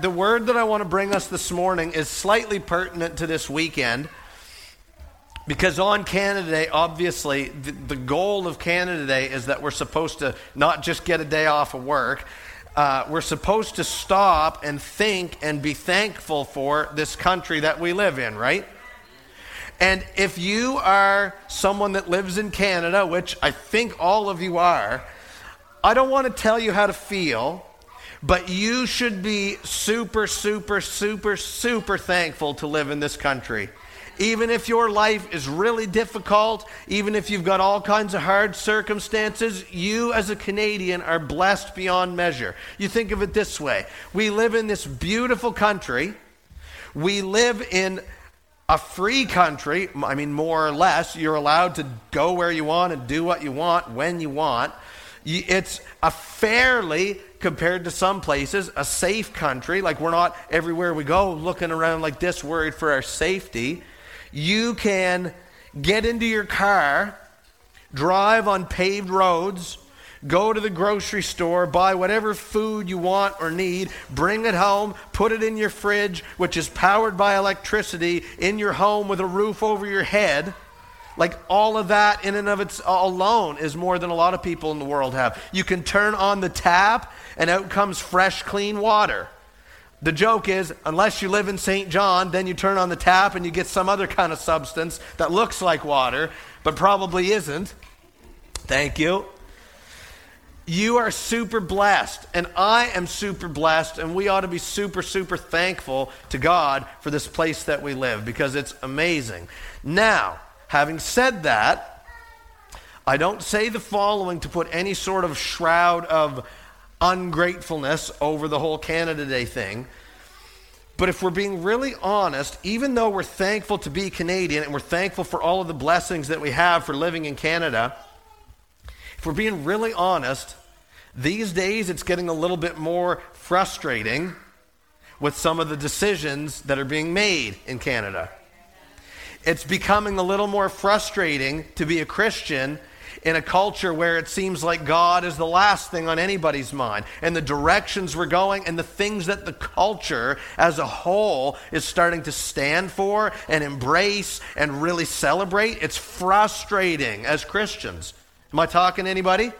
The word that I want to bring us this morning is slightly pertinent to this weekend because on Canada Day, obviously, the, the goal of Canada Day is that we're supposed to not just get a day off of work, uh, we're supposed to stop and think and be thankful for this country that we live in, right? And if you are someone that lives in Canada, which I think all of you are, I don't want to tell you how to feel. But you should be super, super, super, super thankful to live in this country. Even if your life is really difficult, even if you've got all kinds of hard circumstances, you as a Canadian are blessed beyond measure. You think of it this way we live in this beautiful country, we live in a free country. I mean, more or less, you're allowed to go where you want and do what you want when you want. It's a fairly compared to some places, a safe country. Like we're not everywhere we go looking around like this, worried for our safety. You can get into your car, drive on paved roads, go to the grocery store, buy whatever food you want or need, bring it home, put it in your fridge, which is powered by electricity, in your home with a roof over your head like all of that in and of its alone is more than a lot of people in the world have. You can turn on the tap and out comes fresh, clean water. The joke is, unless you live in St. John, then you turn on the tap and you get some other kind of substance that looks like water, but probably isn't. Thank you. You are super blessed, and I am super blessed, and we ought to be super, super thankful to God for this place that we live because it's amazing. Now, Having said that, I don't say the following to put any sort of shroud of ungratefulness over the whole Canada Day thing. But if we're being really honest, even though we're thankful to be Canadian and we're thankful for all of the blessings that we have for living in Canada, if we're being really honest, these days it's getting a little bit more frustrating with some of the decisions that are being made in Canada it's becoming a little more frustrating to be a Christian in a culture where it seems like God is the last thing on anybody's mind, and the directions we're going, and the things that the culture as a whole is starting to stand for and embrace and really celebrate. It's frustrating as Christians. Am I talking to anybody?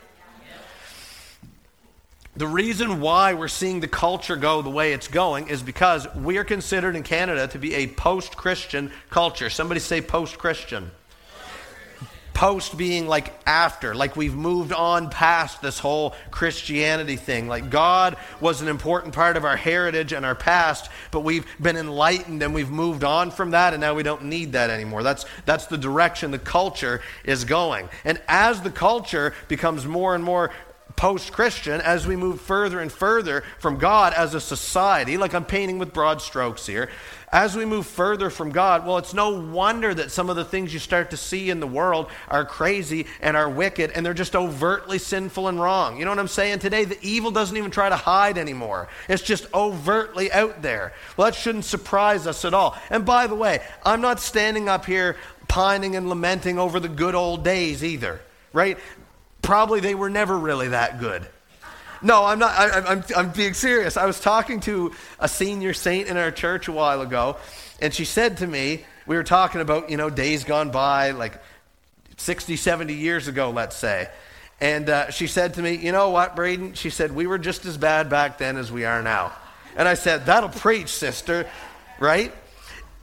The reason why we're seeing the culture go the way it's going is because we are considered in Canada to be a post Christian culture. Somebody say post Christian. Post being like after, like we've moved on past this whole Christianity thing. Like God was an important part of our heritage and our past, but we've been enlightened and we've moved on from that, and now we don't need that anymore. That's, that's the direction the culture is going. And as the culture becomes more and more post Christian, as we move further and further from God as a society, like I'm painting with broad strokes here, as we move further from God, well, it's no wonder that some of the things you start to see in the world are crazy and are wicked and they're just overtly sinful and wrong. You know what I'm saying? Today, the evil doesn't even try to hide anymore, it's just overtly out there. Well, that shouldn't surprise us at all. And by the way, I'm not standing up here pining and lamenting over the good old days either right? Probably they were never really that good. No, I'm not. I, I'm, I'm being serious. I was talking to a senior saint in our church a while ago, and she said to me, we were talking about, you know, days gone by, like 60, 70 years ago, let's say. And uh, she said to me, you know what, Braden? She said, we were just as bad back then as we are now. And I said, that'll preach, sister, right?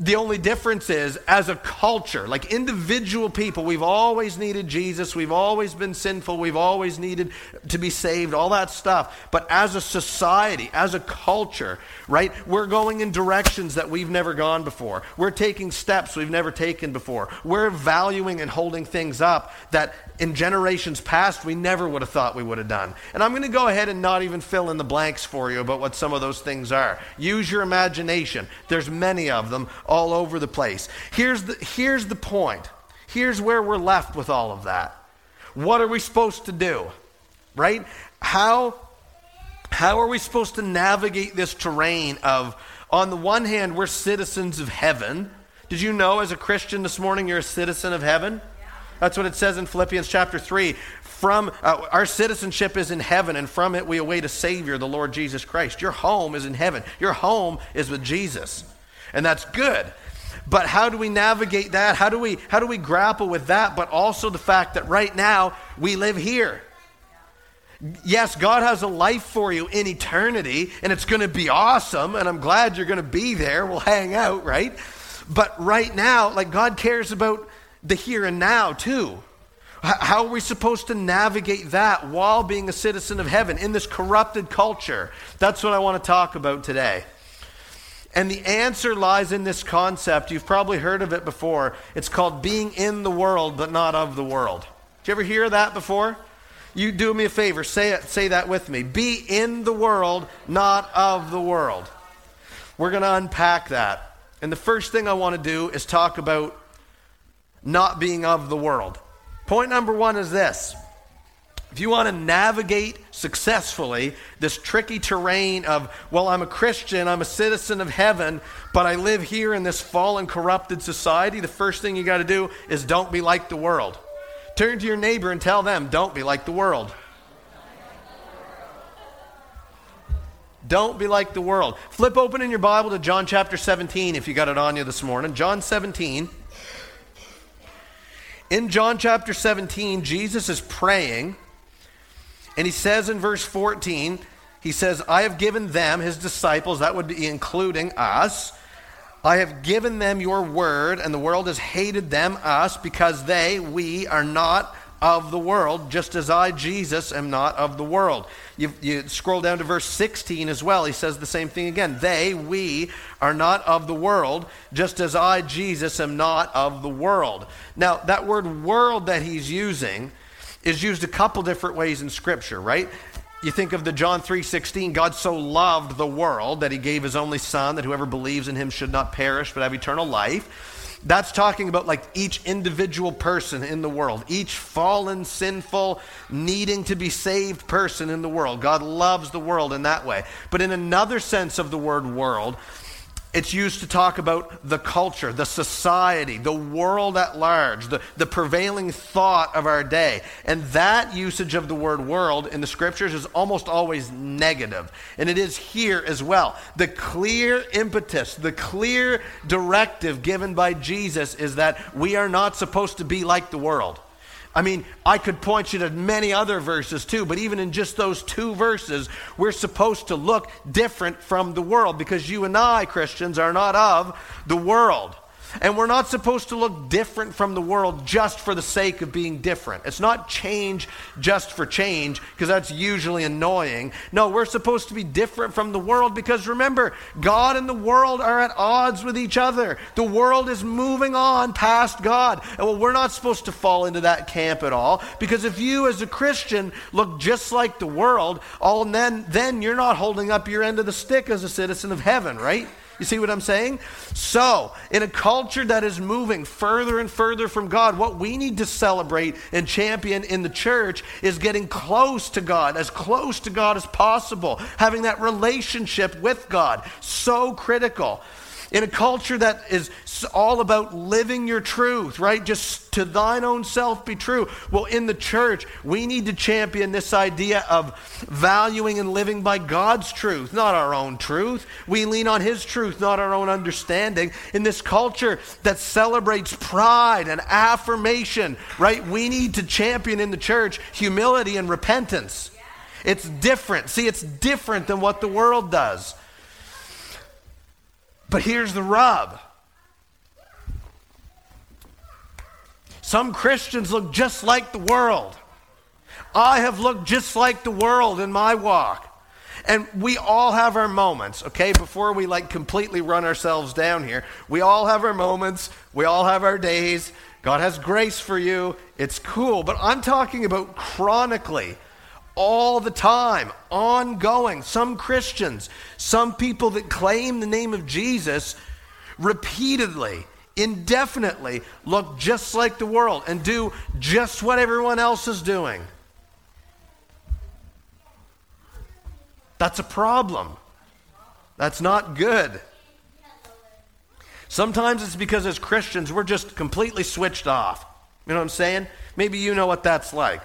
The only difference is, as a culture, like individual people, we've always needed Jesus. We've always been sinful. We've always needed to be saved, all that stuff. But as a society, as a culture, right, we're going in directions that we've never gone before. We're taking steps we've never taken before. We're valuing and holding things up that in generations past we never would have thought we would have done. And I'm going to go ahead and not even fill in the blanks for you about what some of those things are. Use your imagination. There's many of them all over the place. Here's the, here's the point. Here's where we're left with all of that. What are we supposed to do? Right? How, how are we supposed to navigate this terrain of, on the one hand, we're citizens of heaven. Did you know as a Christian this morning you're a citizen of heaven? That's what it says in Philippians chapter 3. from uh, our citizenship is in heaven, and from it we await a Savior, the Lord Jesus Christ. Your home is in heaven. Your home is with Jesus. And that's good. But how do we navigate that? How do we how do we grapple with that? But also the fact that right now we live here. Yes, God has a life for you in eternity, and it's going to be awesome, and I'm glad you're going to be there. We'll hang out, right? But right now, like God cares about the here and now too. How are we supposed to navigate that while being a citizen of heaven in this corrupted culture? That's what I want to talk about today. And the answer lies in this concept. You've probably heard of it before. It's called being in the world, but not of the world. Did you ever hear that before? You do me a favor, say it, say that with me. Be in the world, not of the world. We're going to unpack that. And the first thing I want to do is talk about not being of the world. Point number one is this. If you want to navigate successfully this tricky terrain of, well, I'm a Christian, I'm a citizen of heaven, but I live here in this fallen, corrupted society, the first thing you got to do is don't be like the world. Turn to your neighbor and tell them, don't be like the world. Don't be like the world. Flip open in your Bible to John chapter 17 if you got it on you this morning. John 17. In John chapter 17, Jesus is praying, and he says in verse 14, he says, I have given them, his disciples, that would be including us, I have given them your word, and the world has hated them, us, because they, we, are not of the world, just as I, Jesus, am not of the world. You, you, scroll down to verse 16 as well. He says the same thing again. They, we, are not of the world, just as I, Jesus, am not of the world. Now, that word world that he's using is used a couple different ways in Scripture, right? You think of the John 3:16, God so loved the world that he gave his only son that whoever believes in him should not perish but have eternal life. That's talking about like each individual person in the world, each fallen, sinful, needing to be saved person in the world. God loves the world in that way. But in another sense of the word world, it's used to talk about the culture, the society, the world at large, the, the prevailing thought of our day. And that usage of the word world in the scriptures is almost always negative. And it is here as well. The clear impetus, the clear directive given by Jesus is that we are not supposed to be like the world. I mean, I could point you to many other verses too, but even in just those two verses, we're supposed to look different from the world because you and I, Christians, are not of the world. And we're not supposed to look different from the world just for the sake of being different. It's not change just for change, because that's usually annoying. No, we're supposed to be different from the world because remember, God and the world are at odds with each other. The world is moving on past God. And well, we're not supposed to fall into that camp at all, because if you as a Christian look just like the world, all then then you're not holding up your end of the stick as a citizen of heaven, right? You see what I'm saying? So, in a culture that is moving further and further from God, what we need to celebrate and champion in the church is getting close to God, as close to God as possible, having that relationship with God. So critical in a culture that is all about living your truth, right? Just to thine own self be true. Well, in the church, we need to champion this idea of valuing and living by God's truth, not our own truth. We lean on His truth, not our own understanding. In this culture that celebrates pride and affirmation, right? We need to champion in the church humility and repentance. It's different. See, it's different than what the world does. But here's the rub some Christians look just like the world. I have looked just like the world in my walk. And we all have our moments, okay? Before we like completely run ourselves down here, we all have our moments, we all have our days. God has grace for you. It's cool, but I'm talking about chronically all the time, ongoing. Some Christians, some people that claim the name of Jesus repeatedly, indefinitely look just like the world and do just what everyone else is doing. That's a problem. That's not good. Sometimes it's because as Christians, we're just completely switched off. You know what I'm saying? Maybe you know what that's like.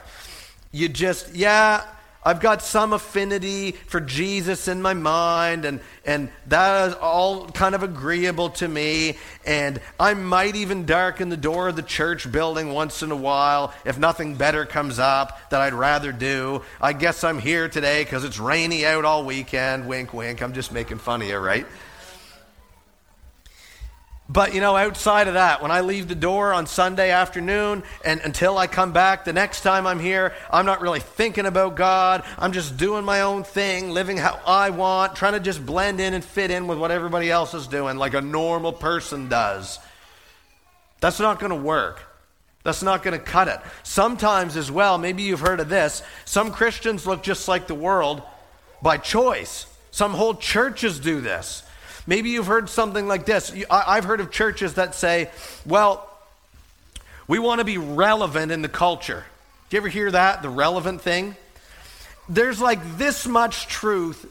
You just, yeah, I've got some affinity for Jesus in my mind, and, and that is all kind of agreeable to me. And I might even darken the door of the church building once in a while if nothing better comes up that I'd rather do. I guess I'm here today because it's rainy out all weekend. Wink, wink. I'm just making fun of you, right? But, you know, outside of that, when I leave the door on Sunday afternoon and until I come back the next time I'm here, I'm not really thinking about God. I'm just doing my own thing, living how I want, trying to just blend in and fit in with what everybody else is doing like a normal person does. That's not going to work. That's not going to cut it. Sometimes, as well, maybe you've heard of this, some Christians look just like the world by choice. Some whole churches do this. Maybe you've heard something like this. I've heard of churches that say, well, we want to be relevant in the culture. Do you ever hear that? The relevant thing? There's like this much truth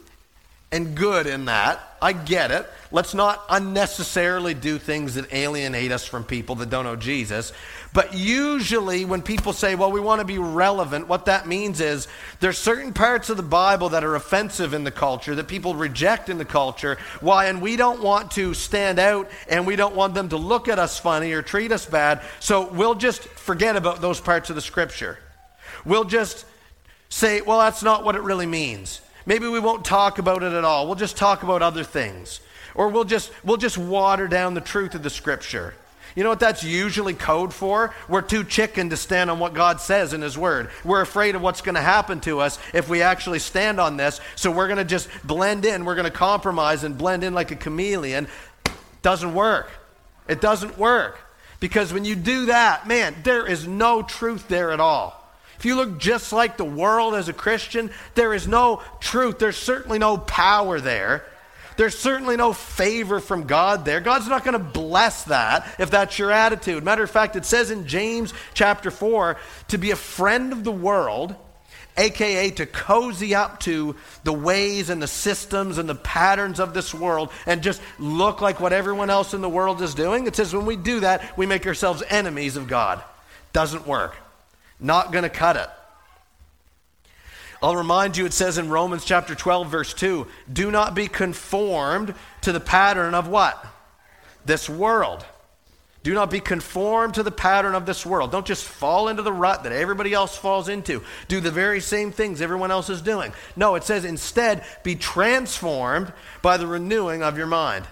and good in that. I get it. Let's not unnecessarily do things that alienate us from people that don't know Jesus. But usually, when people say, well, we want to be relevant, what that means is there's certain parts of the Bible that are offensive in the culture, that people reject in the culture. Why? And we don't want to stand out and we don't want them to look at us funny or treat us bad. So we'll just forget about those parts of the scripture. We'll just say, well, that's not what it really means. Maybe we won't talk about it at all. We'll just talk about other things. Or we'll just, we'll just water down the truth of the scripture. You know what that's usually code for? We're too chicken to stand on what God says in His Word. We're afraid of what's going to happen to us if we actually stand on this. So we're going to just blend in. We're going to compromise and blend in like a chameleon. Doesn't work. It doesn't work. Because when you do that, man, there is no truth there at all. If you look just like the world as a Christian, there is no truth. There's certainly no power there. There's certainly no favor from God there. God's not going to bless that if that's your attitude. Matter of fact, it says in James chapter 4 to be a friend of the world, aka to cozy up to the ways and the systems and the patterns of this world and just look like what everyone else in the world is doing. It says when we do that, we make ourselves enemies of God. Doesn't work. Not going to cut it. I'll remind you, it says in Romans chapter 12, verse 2 do not be conformed to the pattern of what? This world. Do not be conformed to the pattern of this world. Don't just fall into the rut that everybody else falls into. Do the very same things everyone else is doing. No, it says instead, be transformed by the renewing of your mind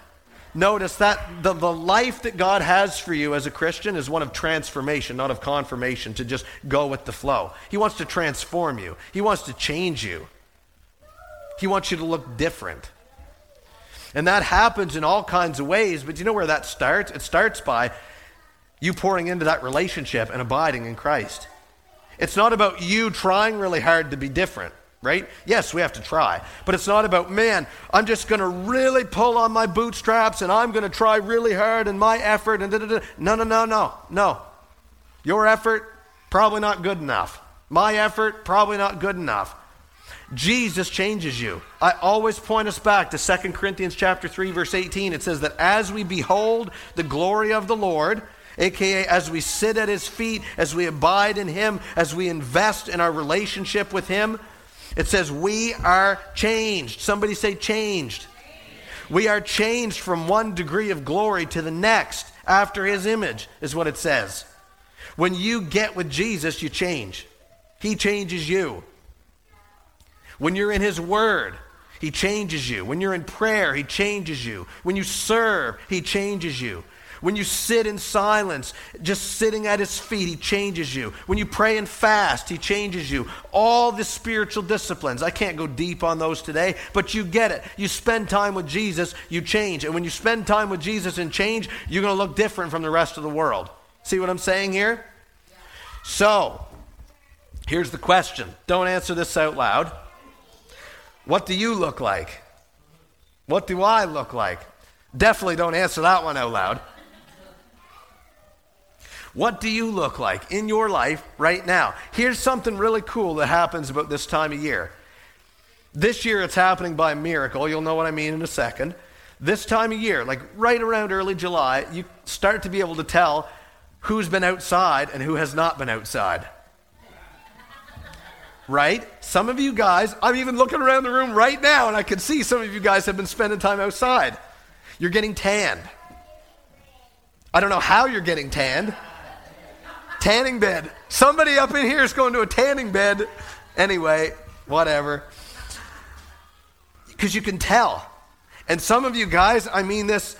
notice that the, the life that God has for you as a Christian is one of transformation, not of confirmation, to just go with the flow. He wants to transform you, He wants to change you, He wants you to look different. And that happens in all kinds of ways, but you know where that starts? It starts by you pouring into that relationship and abiding in Christ. It's not about you trying really hard to be different right? Yes, we have to try. But it's not about, man, I'm just going to really pull on my bootstraps and I'm going to try really hard and my effort and da da da. No, no, no, no, no. Your effort, probably not good enough. My effort, probably not good enough. Jesus changes you. I always point us back to 2 Corinthians chapter 3 verse 18. It says that as we behold the glory of the Lord, aka as we sit at his feet, as we abide in him, as we invest in our relationship with him, it says, We are changed. Somebody say, changed. We are changed from one degree of glory to the next after his image, is what it says. When you get with Jesus, you change. He changes you. When you're in his word, he changes you. When you're in prayer, he changes you. When you serve, he changes you. When you sit in silence, just sitting at his feet, he changes you. When you pray and fast, he changes you. All the spiritual disciplines. I can't go deep on those today, but you get it. You spend time with Jesus, you change. And when you spend time with Jesus and change, you're going to look different from the rest of the world. See what I'm saying here? So, here's the question. Don't answer this out loud. What do you look like? What do I look like? Definitely don't answer that one out loud. What do you look like in your life right now? Here's something really cool that happens about this time of year. This year it's happening by miracle. You'll know what I mean in a second. This time of year, like right around early July, you start to be able to tell who's been outside and who has not been outside. right? Some of you guys, I'm even looking around the room right now and I can see some of you guys have been spending time outside. You're getting tanned. I don't know how you're getting tanned. Tanning bed. Somebody up in here is going to a tanning bed. Anyway, whatever. Because you can tell. And some of you guys, I mean this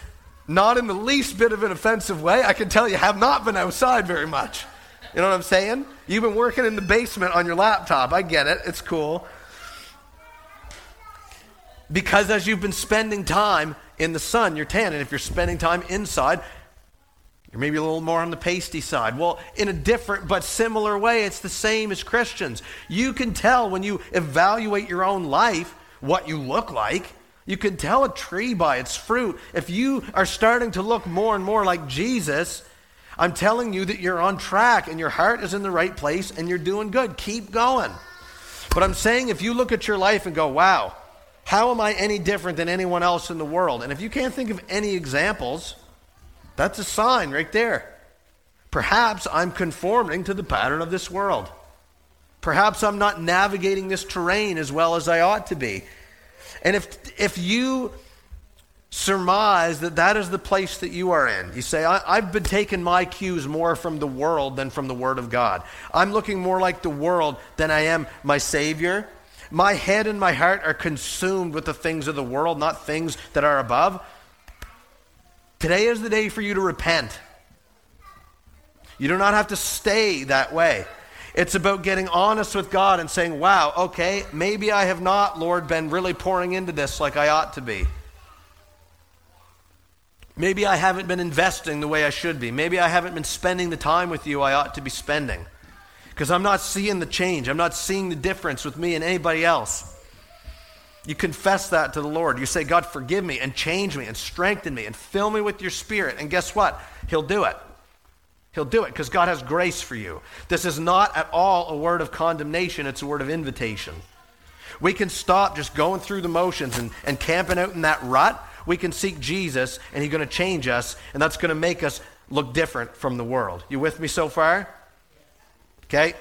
not in the least bit of an offensive way, I can tell you have not been outside very much. You know what I'm saying? You've been working in the basement on your laptop. I get it. It's cool. Because as you've been spending time in the sun, you're tan. And if you're spending time inside, you're maybe a little more on the pasty side. Well, in a different but similar way, it's the same as Christians. You can tell when you evaluate your own life what you look like. You can tell a tree by its fruit. If you are starting to look more and more like Jesus, I'm telling you that you're on track and your heart is in the right place and you're doing good. Keep going. But I'm saying if you look at your life and go, wow, how am I any different than anyone else in the world? And if you can't think of any examples, that's a sign right there. Perhaps I'm conforming to the pattern of this world. Perhaps I'm not navigating this terrain as well as I ought to be. And if, if you surmise that that is the place that you are in, you say, I, have been taking my cues more from the world than from the Word of God. I'm looking more like the world than I am my Savior. My head and my heart are consumed with the things of the world, not things that are above. Today is the day for you to repent. You do not have to stay that way. It's about getting honest with God and saying, wow, okay, maybe I have not, Lord, been really pouring into this like I ought to be. Maybe I haven't been investing the way I should be. Maybe I haven't been spending the time with you I ought to be spending. Because I'm not seeing the change. I'm not seeing the difference with me and anybody else. You confess that to the Lord. You say, God, forgive me and change me and strengthen me and fill me with your spirit. And guess what? He'll do it. He'll do it because God has grace for you. This is not at all a word of condemnation, it's a word of invitation. We can stop just going through the motions and, and camping out in that rut. We can seek Jesus, and He's going to change us, and that's going to make us look different from the world. You with me so far? Okay?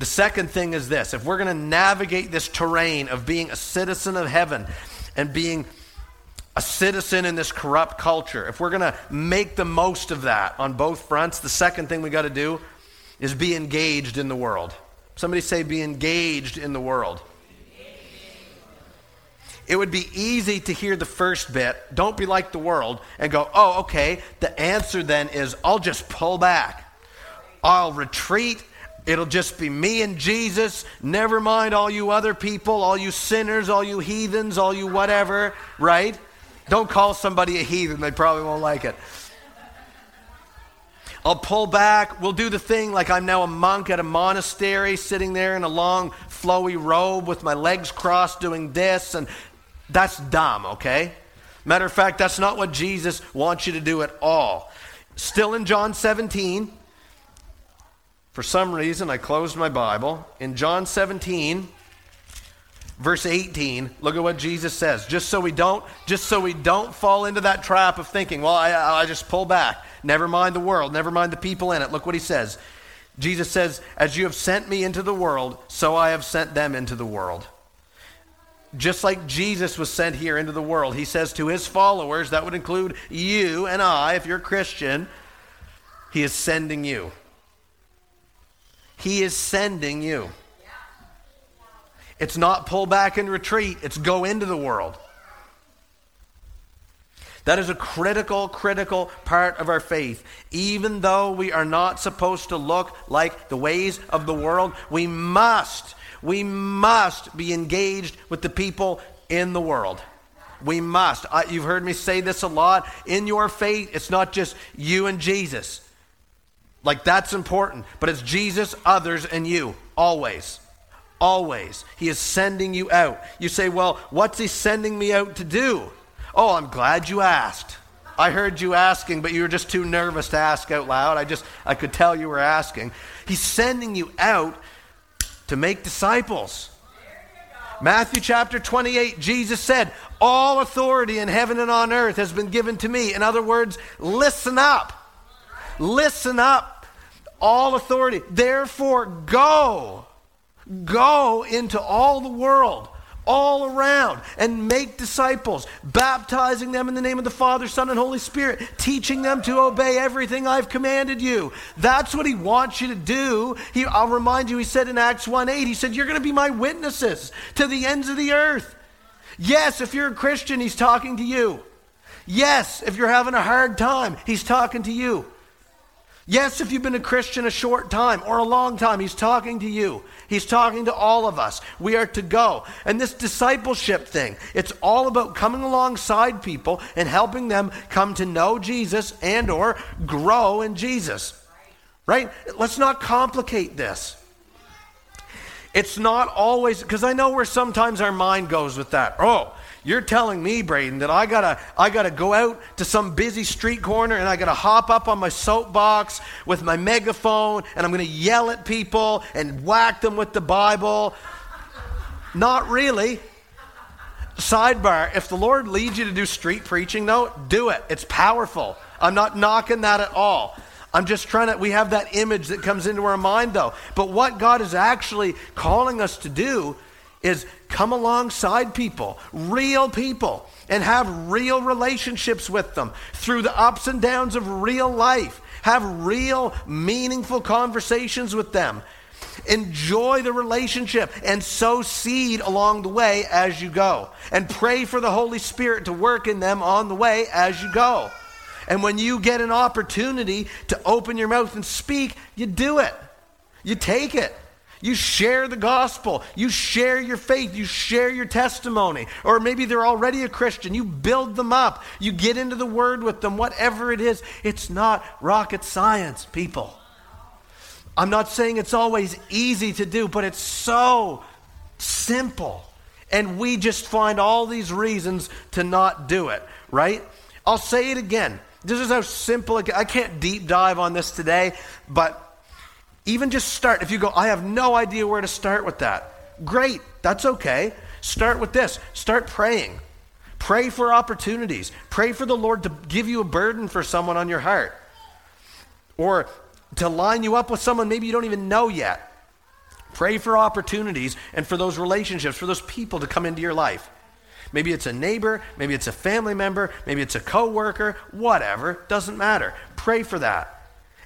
The second thing is this if we're going to navigate this terrain of being a citizen of heaven and being a citizen in this corrupt culture, if we're going to make the most of that on both fronts, the second thing we got to do is be engaged in the world. Somebody say, be engaged in the world. It would be easy to hear the first bit, don't be like the world, and go, oh, okay, the answer then is I'll just pull back. I'll retreat. It'll just be me and Jesus. Never mind all you other people, all you sinners, all you heathens, all you whatever, right? Don't call somebody a heathen, they probably won't like it. I'll pull back. We'll do the thing like I'm now a monk at a monastery, sitting there in a long, flowy robe with my legs crossed, doing this. And that's dumb, okay? Matter of fact, that's not what Jesus wants you to do at all. Still in John 17, for some reason, I closed my Bible. In John 17, verse 18 look at what jesus says. Just so we don't just so we don't fall into that trap of thinking well i, I just pull back. Never mind the world. Never mind the people in it. Look what he says. Jesus says as you have sent me into the world so i have sent them into the world. Just like jesus was sent here into the world he says to his followers that would include you and i if you're a christian he is sending you he is sending you it's not pull back and retreat, it's go into the world. That is a critical, critical part of our faith. Even though we are not supposed to look like the ways of the world, we must, we must be engaged with the people in the world. We must. I, you've heard me say this a lot. In your faith, it's not just you and Jesus. Like, that's important. But it's Jesus, others, and you, always. Always. He is sending you out. You say, well, what's he sending me out to do? Oh, I'm glad you asked. I heard you asking, but you were just too nervous to ask out loud. I just, I could tell you were asking. He's sending you out to make disciples. Matthew chapter 28, Jesus said, All authority in heaven and on earth has been given to me. In other words, listen up. Listen up all authority. Therefore, go. Go into all the world, all around, and make disciples, baptizing them in the name of the Father, Son, and Holy Spirit, teaching them to obey everything I've commanded you. That's what He wants you to do. He, I'll remind you, He said in Acts 1 8, He said, You're going to be my witnesses to the ends of the earth. Yes, if you're a Christian, He's talking to you. Yes, if you're having a hard time, He's talking to you. Yes, if you've been a Christian a short time or a long time, he's talking to you. He's talking to all of us. We are to go. And this discipleship thing, it's all about coming alongside people and helping them come to know Jesus and or grow in Jesus. Right? Let's not complicate this. It's not always because I know where sometimes our mind goes with that. Oh, you're telling me, Braden, that I gotta, I gotta go out to some busy street corner and I gotta hop up on my soapbox with my megaphone and I'm gonna yell at people and whack them with the Bible. Not really. Sidebar, if the Lord leads you to do street preaching, though, do it. It's powerful. I'm not knocking that at all. I'm just trying to, we have that image that comes into our mind, though. But what God is actually calling us to do is come alongside people, real people, and have real relationships with them through the ups and downs of real life. Have real, meaningful conversations with them. Enjoy the relationship and sow seed along the way as you go. And pray for the Holy Spirit to work in them on the way as you go. And when you get an opportunity to open your mouth and speak, you do it. You take it. You share the gospel. You share your faith. You share your testimony. Or maybe they're already a Christian. You build them up. You get into the word with them, whatever it is. It's not rocket science, people. I'm not saying it's always easy to do, but it's so simple. And we just find all these reasons to not do it, right? I'll say it again. This is how simple it, I can't deep dive on this today, but even just start. If you go, I have no idea where to start with that. Great, that's okay. Start with this start praying. Pray for opportunities. Pray for the Lord to give you a burden for someone on your heart. Or to line you up with someone maybe you don't even know yet. Pray for opportunities and for those relationships, for those people to come into your life. Maybe it's a neighbor, maybe it's a family member, maybe it's a coworker, whatever, doesn't matter. Pray for that.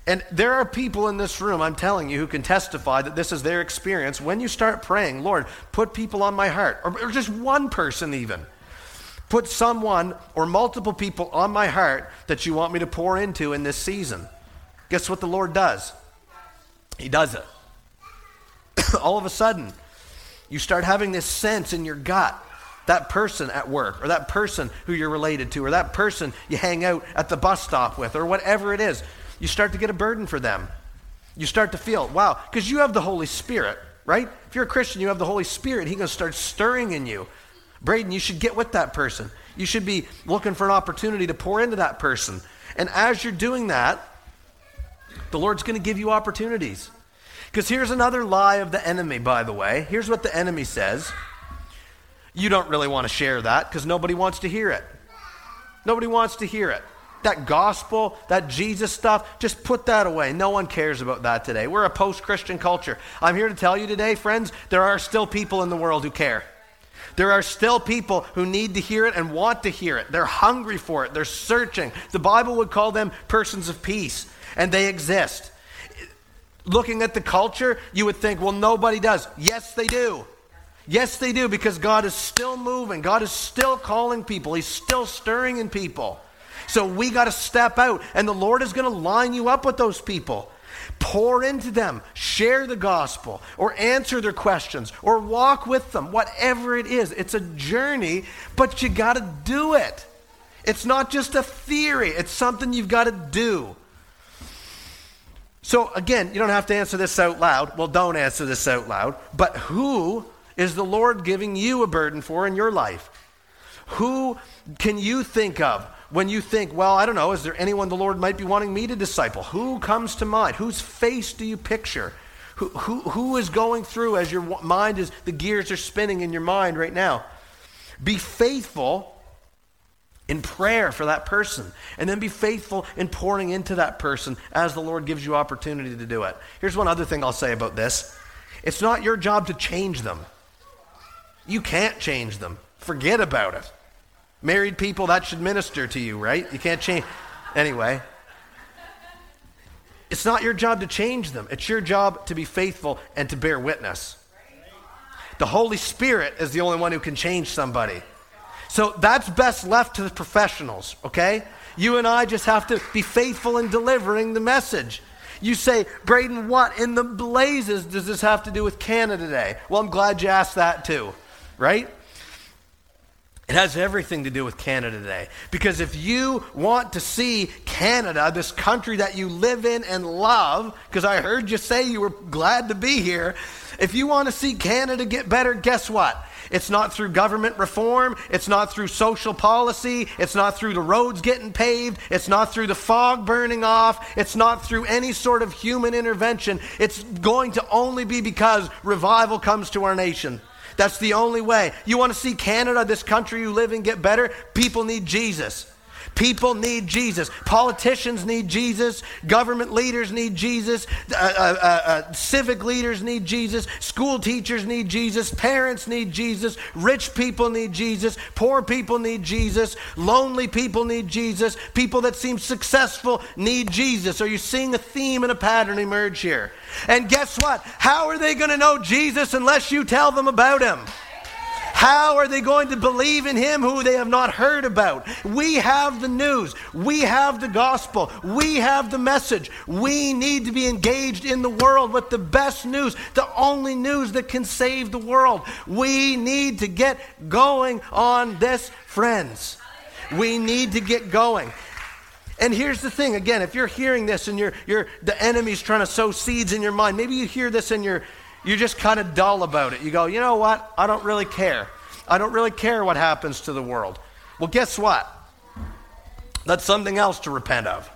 And there are people in this room, I'm telling you, who can testify that this is their experience. When you start praying, Lord, put people on my heart, or, or just one person even. Put someone or multiple people on my heart that you want me to pour into in this season. Guess what the Lord does? He does it. All of a sudden, you start having this sense in your gut that person at work, or that person who you're related to, or that person you hang out at the bus stop with, or whatever it is you start to get a burden for them. You start to feel, wow, because you have the Holy Spirit, right? If you're a Christian, you have the Holy Spirit. He's going to start stirring in you. Braden, you should get with that person. You should be looking for an opportunity to pour into that person. And as you're doing that, the Lord's going to give you opportunities. Because here's another lie of the enemy, by the way. Here's what the enemy says. You don't really want to share that because nobody wants to hear it. Nobody wants to hear it that gospel, that Jesus stuff, just put that away. No one cares about that today. We're a post Christian culture. I'm here to tell you today, friends, there are still people in the world who care. There are still people who need to hear it and want to hear it. They're hungry for it, they're searching. The Bible would call them persons of peace, and they exist. Looking at the culture, you would think, well, nobody does. Yes, they do. Yes, they do, because God is still moving. God is still calling people. He's still stirring in people. So we got to step out, and the Lord is going to line you up with those people. Pour into them, share the gospel, or answer their questions, or walk with them, whatever it is. It's a journey, but you got to do it. It's not just a theory, it's something you've got to do. So, again, you don't have to answer this out loud. Well, don't answer this out loud. But who is the Lord giving you a burden for in your life? Who can you think of when you think, well, I don't know, is there anyone the Lord might be wanting me to disciple? Who comes to mind? Whose face do you picture? Who, who, who is going through as your mind is, the gears are spinning in your mind right now? Be faithful in prayer for that person. And then be faithful in pouring into that person as the Lord gives you opportunity to do it. Here's one other thing I'll say about this it's not your job to change them. You can't change them. Forget about it. Married people, that should minister to you, right? You can't change. Anyway, it's not your job to change them. It's your job to be faithful and to bear witness. The Holy Spirit is the only one who can change somebody. So that's best left to the professionals, okay? You and I just have to be faithful in delivering the message. You say, Braden, what in the blazes does this have to do with Canada Day? Well, I'm glad you asked that too, right? It has everything to do with Canada Day. Because if you want to see Canada, this country that you live in and love, because I heard you say you were glad to be here, if you want to see Canada get better, guess what? It's not through government reform. It's not through social policy. It's not through the roads getting paved. It's not through the fog burning off. It's not through any sort of human intervention. It's going to only be because revival comes to our nation. That's the only way. You want to see Canada, this country you live in, get better? People need Jesus. People need Jesus. Politicians need Jesus. Government leaders need Jesus. Uh, uh, uh, uh, civic leaders need Jesus. School teachers need Jesus. Parents need Jesus. Rich people need Jesus. Poor people need Jesus. Lonely people need Jesus. People that seem successful need Jesus. Are you seeing a theme and a pattern emerge here? And guess what? How are they going to know Jesus unless you tell them about him? How are they going to believe in him who they have not heard about? We have the news. We have the gospel. We have the message. We need to be engaged in the world with the best news, the only news that can save the world. We need to get going on this, friends. We need to get going. And here's the thing again, if you're hearing this and you're, you're, the enemy's trying to sow seeds in your mind, maybe you hear this and you're, you're just kind of dull about it. You go, you know what? I don't really care. I don't really care what happens to the world. Well, guess what? That's something else to repent of.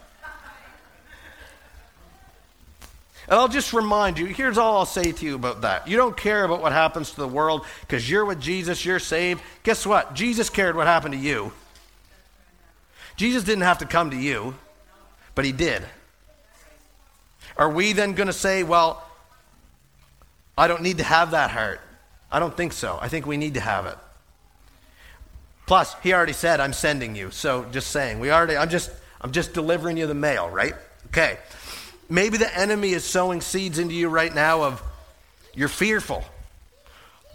And I'll just remind you here's all I'll say to you about that. You don't care about what happens to the world because you're with Jesus, you're saved. Guess what? Jesus cared what happened to you. Jesus didn't have to come to you, but he did. Are we then going to say, well, I don't need to have that heart. I don't think so. I think we need to have it. Plus, he already said, I'm sending you. So just saying, we already, I'm just, I'm just delivering you the mail, right? Okay. Maybe the enemy is sowing seeds into you right now of you're fearful.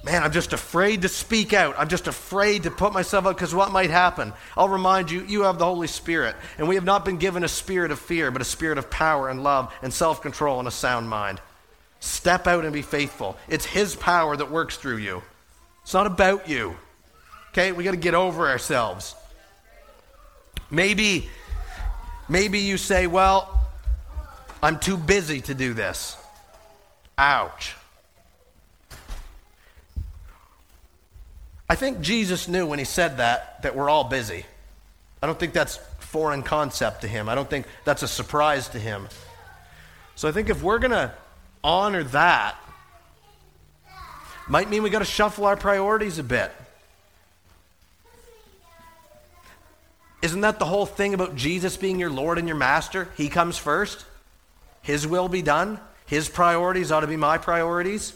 Man, I'm just afraid to speak out. I'm just afraid to put myself out because what might happen? I'll remind you, you have the Holy Spirit, and we have not been given a spirit of fear, but a spirit of power and love and self control and a sound mind. Step out and be faithful. It's His power that works through you. It's not about you. Okay? We got to get over ourselves. Maybe, maybe you say, well, I'm too busy to do this. Ouch. I think Jesus knew when he said that that we're all busy. I don't think that's foreign concept to him. I don't think that's a surprise to him. So I think if we're going to honor that might mean we got to shuffle our priorities a bit. Isn't that the whole thing about Jesus being your Lord and your master? He comes first. His will be done. His priorities ought to be my priorities.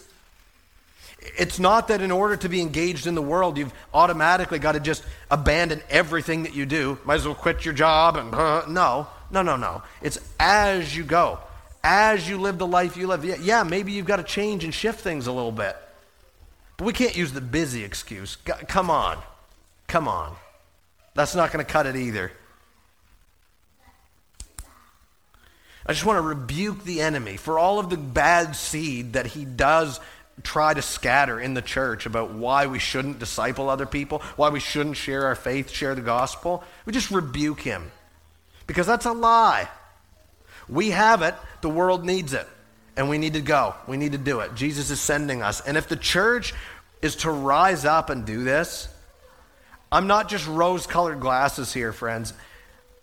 It's not that in order to be engaged in the world, you've automatically got to just abandon everything that you do. Might as well quit your job and uh, no, no, no, no. It's as you go as you live the life you live. Yeah, yeah, maybe you've got to change and shift things a little bit. But we can't use the busy excuse. come on. Come on. That's not going to cut it either. I just want to rebuke the enemy for all of the bad seed that he does try to scatter in the church about why we shouldn't disciple other people, why we shouldn't share our faith, share the gospel. We just rebuke him because that's a lie. We have it, the world needs it. And we need to go. We need to do it. Jesus is sending us. And if the church is to rise up and do this, I'm not just rose colored glasses here, friends.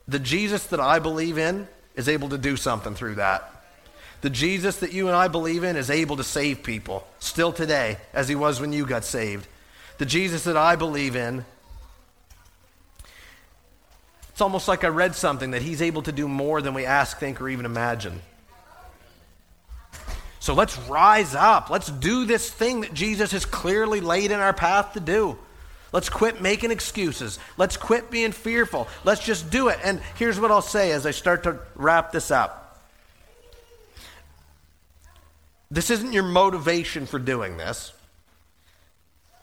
The Jesus that I believe in is able to do something through that. The Jesus that you and I believe in is able to save people still today, as he was when you got saved. The Jesus that I believe in It's almost like I read something that He's able to do more than we ask, think, or even imagine. So let's rise up. Let's do this thing that Jesus has clearly laid in our path to do. Let's quit making excuses. Let's quit being fearful. Let's just do it. And here's what I'll say as I start to wrap this up this isn't your motivation for doing this,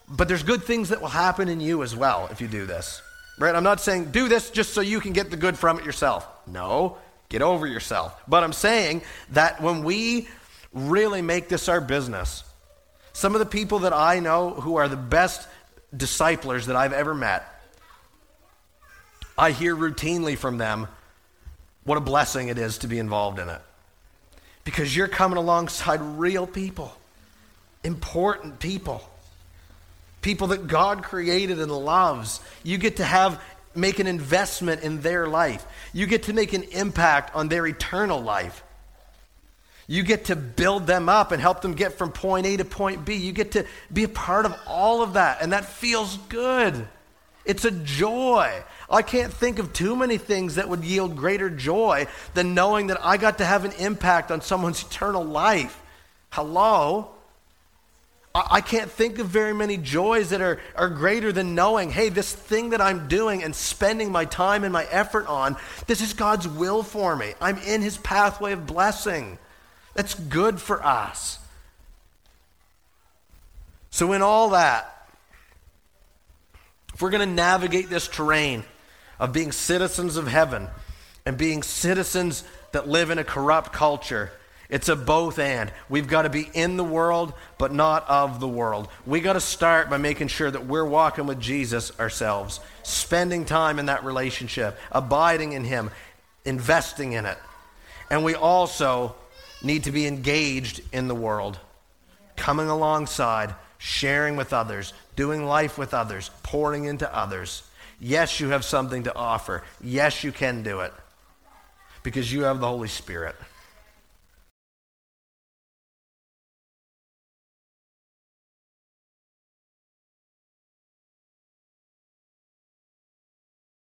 but there's good things that will happen in you as well if you do this. Right? I'm not saying do this just so you can get the good from it yourself. No, get over yourself. But I'm saying that when we really make this our business. Some of the people that I know who are the best disciplers that I've ever met, I hear routinely from them what a blessing it is to be involved in it. Because you're coming alongside real people, important people, people that God created and loves. You get to have make an investment in their life. You get to make an impact on their eternal life. You get to build them up and help them get from point A to point B. You get to be a part of all of that, and that feels good. It's a joy. I can't think of too many things that would yield greater joy than knowing that I got to have an impact on someone's eternal life. Hello? I can't think of very many joys that are, are greater than knowing, hey, this thing that I'm doing and spending my time and my effort on, this is God's will for me. I'm in His pathway of blessing. That's good for us. So, in all that, if we're going to navigate this terrain of being citizens of heaven and being citizens that live in a corrupt culture, it's a both and. We've got to be in the world, but not of the world. We got to start by making sure that we're walking with Jesus ourselves, spending time in that relationship, abiding in Him, investing in it. And we also need to be engaged in the world, coming alongside, sharing with others, doing life with others, pouring into others. Yes, you have something to offer. Yes, you can do it because you have the Holy Spirit.